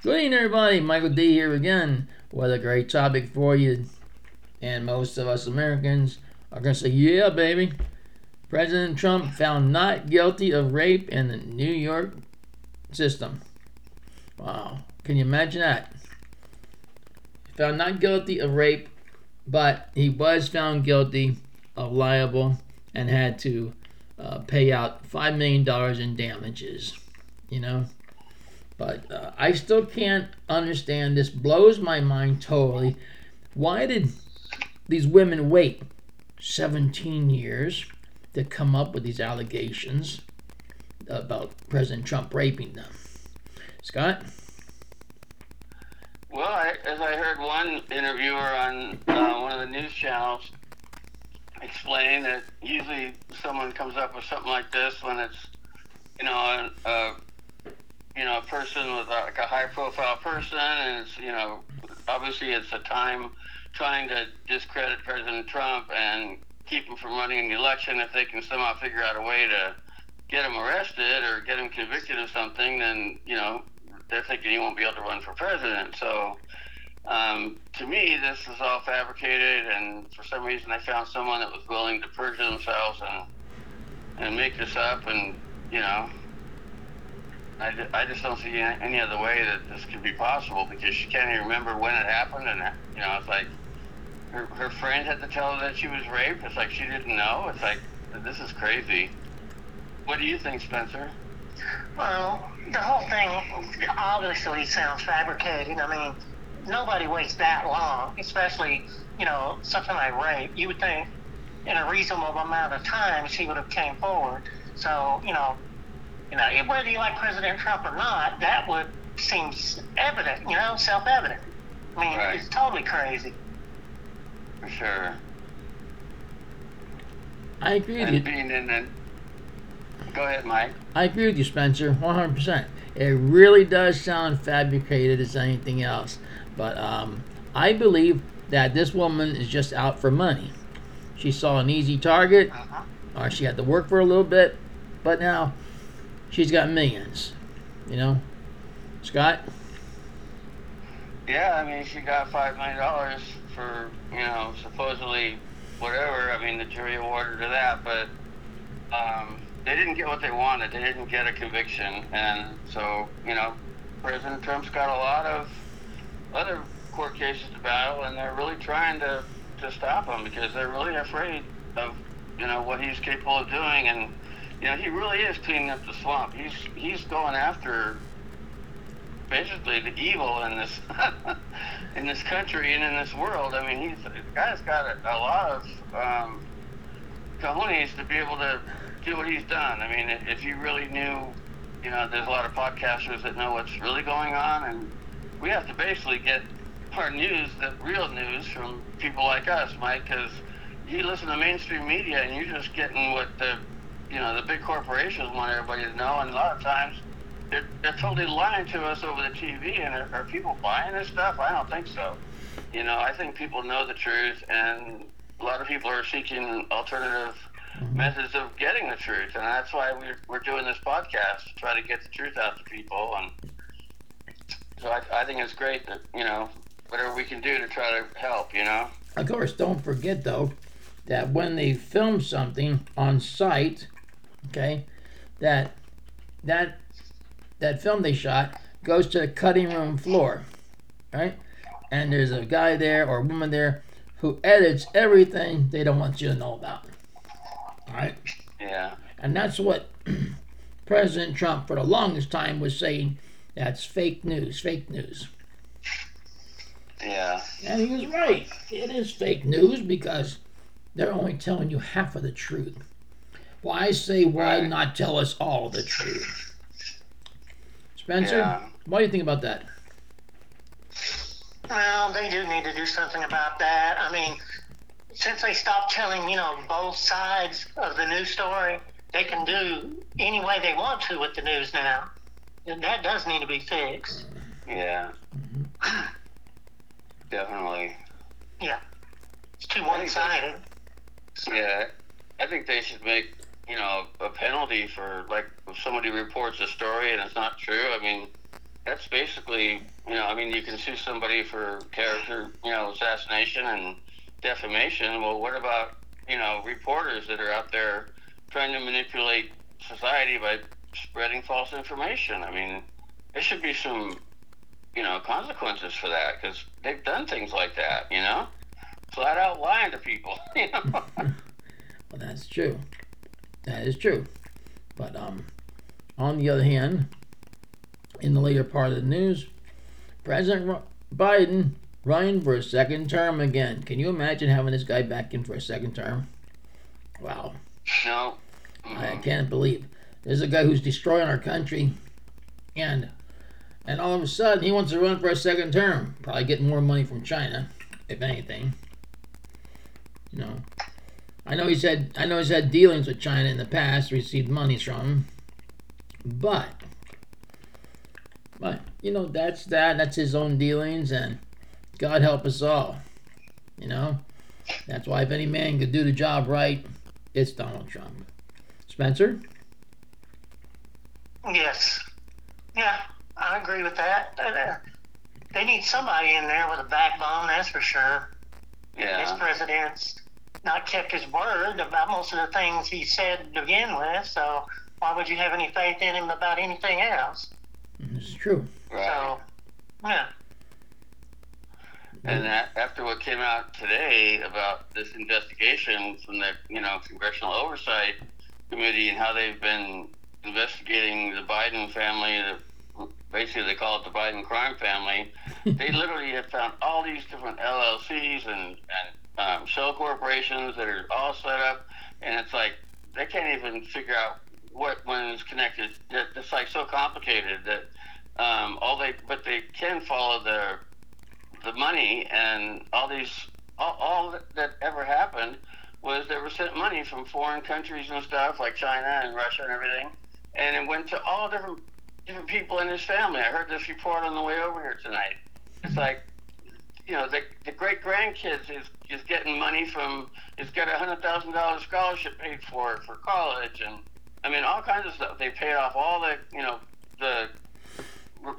Good evening, everybody. Michael D here again. What a great topic for you. And most of us Americans are going to say, yeah, baby. President Trump found not guilty of rape in the New York system. Wow. Can you imagine that? Found not guilty of rape, but he was found guilty of liable and had to uh, pay out $5 million in damages. You know? But uh, I still can't understand. This blows my mind totally. Why did these women wait 17 years to come up with these allegations about President Trump raping them? Scott? Well, I, as I heard one interviewer on uh, one of the news channels explain that usually someone comes up with something like this when it's, you know, a, a you know, a person with like a high profile person, and it's, you know, obviously it's a time trying to discredit President Trump and keep him from running in the election. If they can somehow figure out a way to get him arrested or get him convicted of something, then, you know, they're thinking he won't be able to run for president. So, um, to me, this is all fabricated, and for some reason, they found someone that was willing to perjure themselves and and make this up, and you know, I, I just don't see any other way that this could be possible because she can't even remember when it happened, and you know, it's like her her friend had to tell her that she was raped. It's like she didn't know. It's like this is crazy. What do you think, Spencer? Well, the whole thing obviously sounds fabricated. I mean, nobody waits that long, especially, you know, something like rape. You would think in a reasonable amount of time she would have came forward. So, you know, you know, whether you like President Trump or not, that would seem evident, you know, self-evident. I mean, right. it's totally crazy. For sure. I agree with and you. Being in the, go ahead, Mike. I agree with you, Spencer, 100%. It really does sound fabricated as anything else. But um, I believe that this woman is just out for money. She saw an easy target, uh-huh. or she had to work for a little bit, but now she's got millions. You know, Scott. Yeah, I mean, she got five million dollars for you know supposedly whatever. I mean, the jury awarded her that, but um, they didn't get what they wanted. They didn't get a conviction, and so you know, President Trump's got a lot of other court cases to battle, and they're really trying to to stop him because they're really afraid of you know what he's capable of doing and you know, he really is cleaning up the swamp. He's he's going after basically the evil in this in this country and in this world. I mean, he's the guy's got a, a lot of um, cojones to be able to do what he's done. I mean, if you really knew, you know, there's a lot of podcasters that know what's really going on, and we have to basically get our news, the real news, from people like us, Mike, because you listen to mainstream media and you're just getting what the you know, the big corporations want everybody to know, and a lot of times they're, they're totally lying to us over the TV. And are, are people buying this stuff? I don't think so. You know, I think people know the truth, and a lot of people are seeking alternative mm-hmm. methods of getting the truth, and that's why we're, we're doing this podcast to try to get the truth out to people. And so I, I think it's great that you know whatever we can do to try to help. You know. Of course, don't forget though that when they film something on site okay, that that that film they shot goes to the cutting room floor, right? And there's a guy there or a woman there who edits everything they don't want you to know about. right? Yeah. And that's what President Trump, for the longest time, was saying that's fake news, fake news. Yeah. And he was right. It is fake news because they're only telling you half of the truth. Why say why right. not tell us all the truth? Spencer, yeah. what do you think about that? Well, they do need to do something about that. I mean, since they stopped telling, you know, both sides of the news story, they can do any way they want to with the news now. And that does need to be fixed. Yeah. Mm-hmm. Definitely. Yeah. It's too one sided. Yeah. I think they should make you know, a penalty for like if somebody reports a story and it's not true. I mean, that's basically, you know, I mean, you can sue somebody for character, you know, assassination and defamation. Well, what about, you know, reporters that are out there trying to manipulate society by spreading false information? I mean, there should be some, you know, consequences for that because they've done things like that, you know, flat out lying to people, you know. well, that's true. That is true. But um, on the other hand, in the later part of the news, President Biden running for a second term again. Can you imagine having this guy back in for a second term? Wow. No. I can't believe. There's a guy who's destroying our country, and and all of a sudden he wants to run for a second term. Probably getting more money from China, if anything. You know, I know he's had I know he's had dealings with China in the past, received monies from them, but but you know that's that. That's his own dealings, and God help us all. You know, that's why if any man could do the job right, it's Donald Trump. Spencer. Yes. Yeah, I agree with that. They need somebody in there with a backbone, that's for sure. This Yeah. president's not kept his word about most of the things he said to begin with, so why would you have any faith in him about anything else? It's true. Right. So, yeah. And that, after what came out today about this investigation from the you know Congressional Oversight Committee and how they've been investigating the Biden family, the, basically they call it the Biden crime family. they literally have found all these different LLCs and and um, shell corporations that are all set up, and it's like they can't even figure out what one is connected. It's like so complicated that um, all they but they can follow their the money and all these all, all that ever happened was they were sent money from foreign countries and stuff like China and Russia and everything, and it went to all different different people in his family. I heard this report on the way over here tonight. It's like you know the the great grandkids is is getting money from is got a hundred thousand dollars scholarship paid for for college and I mean all kinds of stuff. They paid off all the you know the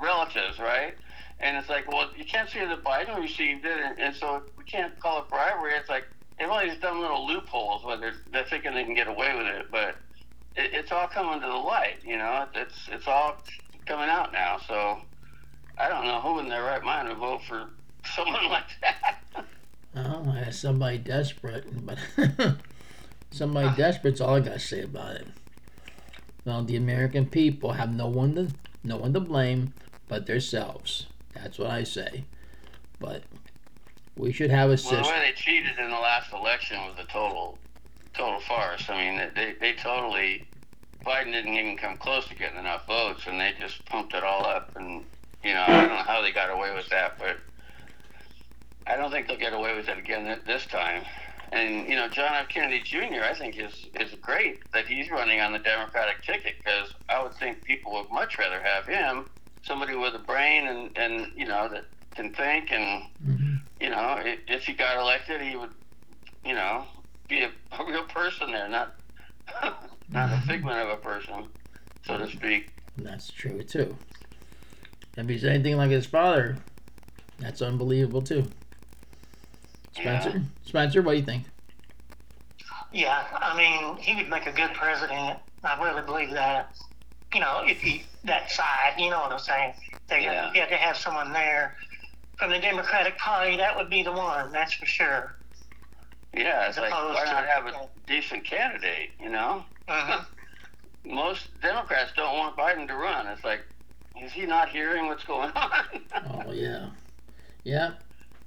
relatives right and it's like, well, you can't say that Biden received it, and, and so we can't call it bribery. It's like they have all these dumb little loopholes where they're, they're thinking they can get away with it, but it, it's all coming to the light. You know, it's it's all coming out now. So I don't know who in their right mind would vote for someone like that. Oh, I somebody desperate, but somebody desperate's all I gotta say about it. Well, the American people have no one to no one to blame but themselves. That's what I say. But we should have a system. well, the way they cheated in the last election was a total total farce. I mean, they they totally Biden didn't even come close to getting enough votes, and they just pumped it all up. And you know, I don't know how they got away with that, but I don't think they'll get away with it again this time. And you know, John F. Kennedy Jr. I think is is great that he's running on the Democratic ticket because I would think people would much rather have him, somebody with a brain and and you know that can think and Mhm. you know if he got elected, he would you know be a, a real person there, not not a figment of a person, so to speak. That's true too. If he's anything like his father, that's unbelievable too. Spencer, Spencer, what do you think? Yeah, I mean, he would make a good president. I really believe that. You know, if he that side, you know what I'm saying? They Yeah. you had to have someone there from the Democratic Party. That would be the one. That's for sure. Yeah, it's like Opposed why to- not have a decent candidate? You know, hmm most Democrats don't want Biden to run. It's like, is he not hearing what's going on? Oh yeah, yeah,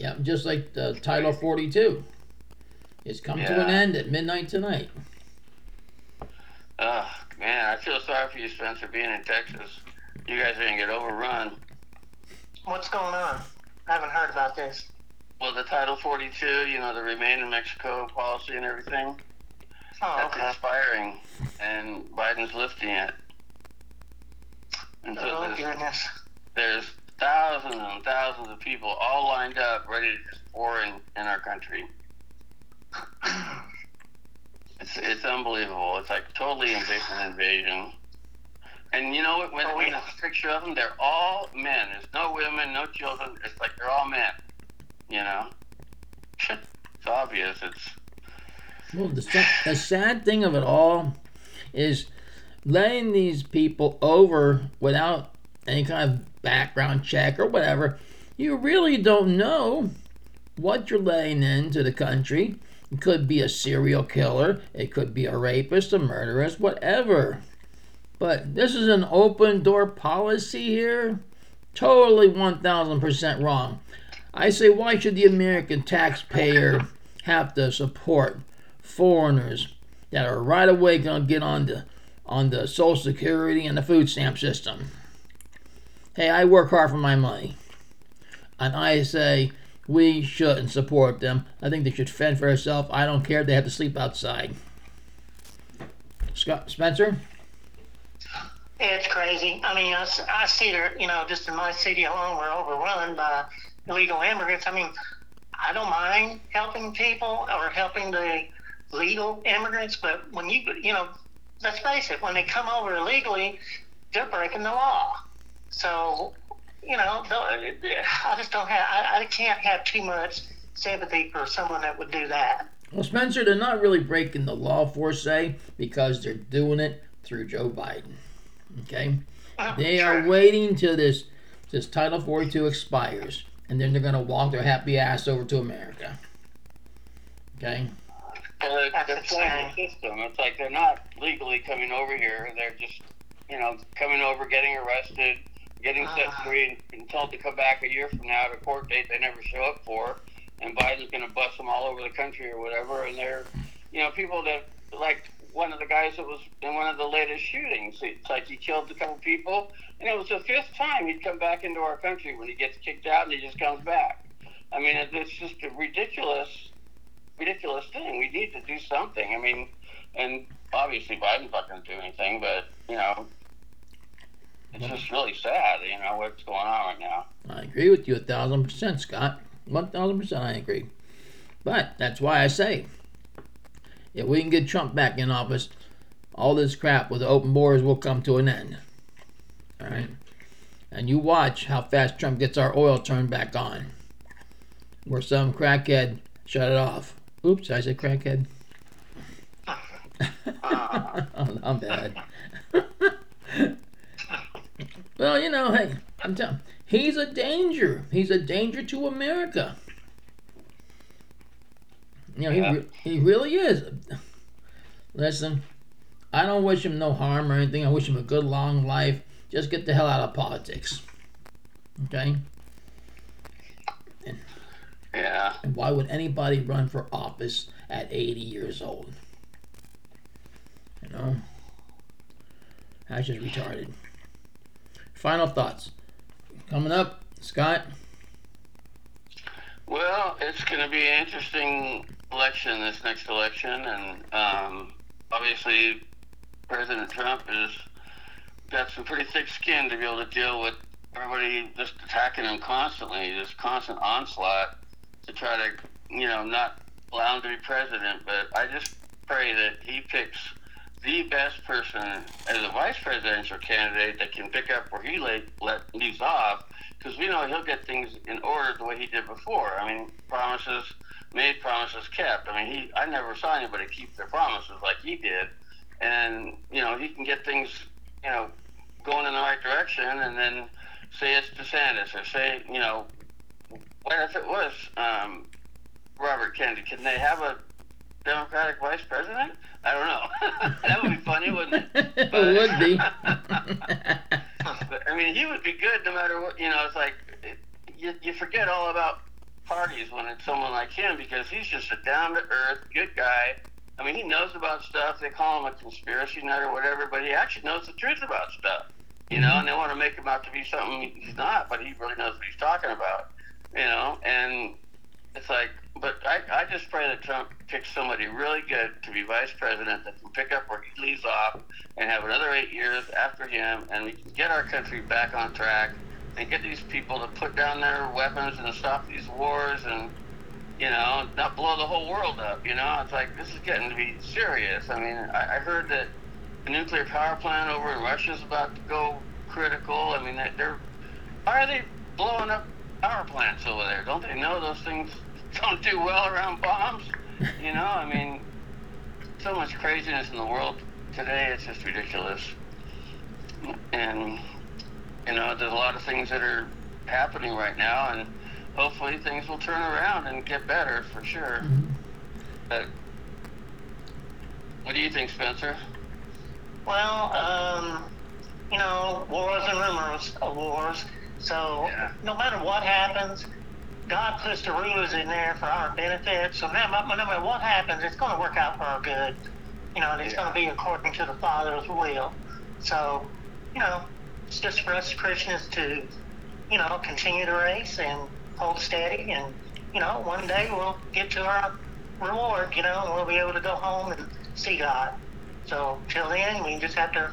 yeah. Just like the Title Forty Two. It's come to an end at midnight tonight. Oh, man, I feel sorry for you, Spencer, being in Texas. You guys are gonna get overrun. What's going on? I haven't heard about this. Well, the Title 42, you know, the Remain in Mexico policy and everything, Oh, that's okay. expiring, and Biden's lifting it. And so Oh there's, goodness. there's thousands and thousands of people all lined up, ready to just pour in, in our country. It's it's unbelievable. It's like totally invasion invasion. And you know what? When we have a picture of them, they're all men. There's no women, no children. It's like they're all men. You know, it's obvious. It's Well, the, sa- the sad thing of it all is letting these people over without any kind of background check or whatever. You really don't know what you're letting into the country. It could be a serial killer, it could be a rapist, a murderess, whatever. But this is an open door policy here. Totally 1000% wrong. I say, why should the American taxpayer have to support foreigners that are right away going to get on the on the Social Security and the food stamp system. Hey, I work hard for my money, and I say we shouldn't support them. I think they should fend for themselves. I don't care if they have to sleep outside. Scott Spencer. It's crazy. I mean, I see there, you know, just in my city alone, we're overrun by illegal immigrants. I mean, I don't mind helping people or helping the legal immigrants, but when you, you know, let's face it, when they come over illegally, they're breaking the law. So, you know, I just don't have, I, I can't have too much sympathy for someone that would do that. Well, Spencer, they're not really breaking the law for say because they're doing it through Joe Biden. Okay. Uh, They sure. are waiting till this this Title 42 expires, and then they're going to walk their happy ass over to America. Okay. well, they're, That's they're playing the system. It's like they're not legally coming over here. They're just, you know, coming over, getting arrested, getting set Ah. free, and told to come back a year from now at a court date they never show up for. And Biden's going to bust them all over the country or whatever. And they're, you know, people that like one of the guys that was in one of the latest shootings. It's like he killed a couple people, and it was the fifth time he'd come back into our country when he gets kicked out and he just comes back. I mean, it's just a ridiculous, ridiculous thing. We need to do something. I mean, and obviously Biden's not going to do anything, but you know, it's just really sad. You know what's going on right now. I agree with you a thousand percent, Scott. One thousand percent, I agree. But that's why I say, if we can get Trump back in office, all this crap with the open borders will come to an end. All right, and you watch how fast Trump gets our oil turned back on. Where some crackhead shut it off. Oops, I said crackhead. Oh, I'm bad. well, you know, hey, I'm telling he's a danger. He's a danger to America. You know, Yeah. he, he really is. Listen, I don't wish him no harm or anything. I wish him a good long life. Just get the hell out of politics. Okay? Yeah. And why would anybody run for office at 80 years old? You know? That's just retarded. Final thoughts. Coming up, Scott. Well, it's going to be an interesting election, this next election, and um, obviously President Trump has got some pretty thick skin to be able to deal with everybody just attacking him constantly, this constant onslaught to try to, you know, not allow him to be president. But I just pray that he picks the best person as a vice presidential candidate that can pick up where he let, let leaves off because we know he'll get things in order the way he did before. I mean, promises made, promises kept. I mean, he I never saw anybody keep their promises like he did, and you know he can get things you know going in the right direction, and then say it's DeSantis or say you know what if it was um, Robert Kennedy? Can they have a Democratic vice president? I don't know. that would be funny, wouldn't it? it would be. But, I mean, he would be good no matter what. You know, it's like it, you, you forget all about parties when it's someone like him because he's just a down to earth, good guy. I mean, he knows about stuff. They call him a conspiracy nut or whatever, but he actually knows the truth about stuff. You know, and they want to make him out to be something he's not, but he really knows what he's talking about. You know, and it's like, but I, I just pray that Trump picks somebody really good to be vice president that can pick up where he leaves off and have another eight years after him, and we can get our country back on track and get these people to put down their weapons and stop these wars and, you know, not blow the whole world up. You know, it's like this is getting to be serious. I mean, I, I heard that a nuclear power plant over in Russia is about to go critical. I mean, they- they're why are they blowing up power plants over there? Don't they know those things don't do well around bombs? You know, I mean, so much craziness in the world today. It's just ridiculous. And you know, there's a lot of things that are happening right now, and hopefully things will turn around and get better for sure. Mhm. But what do you think, Spencer? Well, um, you know, wars and rumors of wars. So Yeah. no matter what happens, God puts the rulers in there for our benefit. So no matter, no matter what happens, it's going to work out for our good. You know, and it's Yeah. going to be according to the Father's will. So, you know, it's just for us Christians to, you know, continue the race and hold steady. And, you know, one day we'll get to our reward, you know, and we'll be able to go home and see God. So till then, we just have to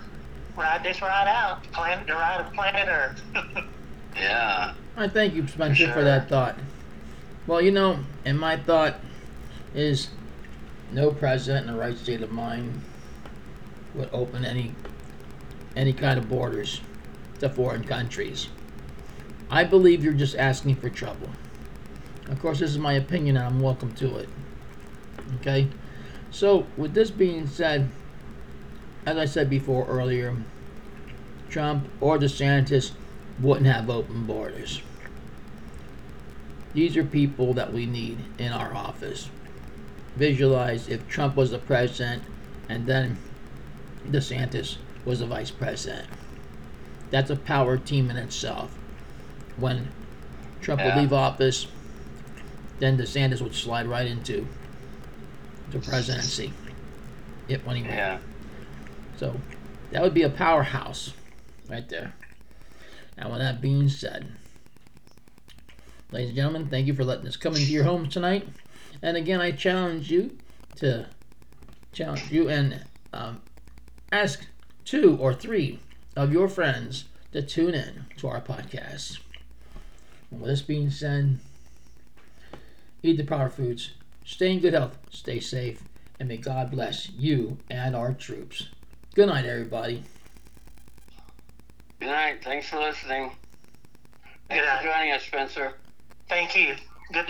ride this ride out, planet the ride of planet Earth. Yeah. I thank you, Spencer, for Sure. that thought. Well, you know, and my thought is no president in the right state of mind would open any any kind of borders to foreign countries. I believe you're just asking for trouble. Of course, this is my opinion, and I'm welcome to it. Okay? So, with this being said, as I said before earlier, Trump or DeSantis wouldn't have open borders. These are people that we need in our office. Visualize if Trump was the president and then DeSantis was the vice president. That's a power team in itself. When Trump Yeah. would leave office, then DeSantis would slide right into the presidency. Yep, when he. Yeah. So that would be a powerhouse right there. And with that being said, ladies and gentlemen, thank you for letting us come into your homes tonight. And again, I challenge you to challenge you and um, ask two or three of your friends to tune in to our podcast. And with this being said, eat the power foods, stay in good health, stay safe, and may God bless you and our troops. Good night, everybody. Good night. Thanks for listening. Thanks Good for night. joining us, Spencer. Thank you. Good to be.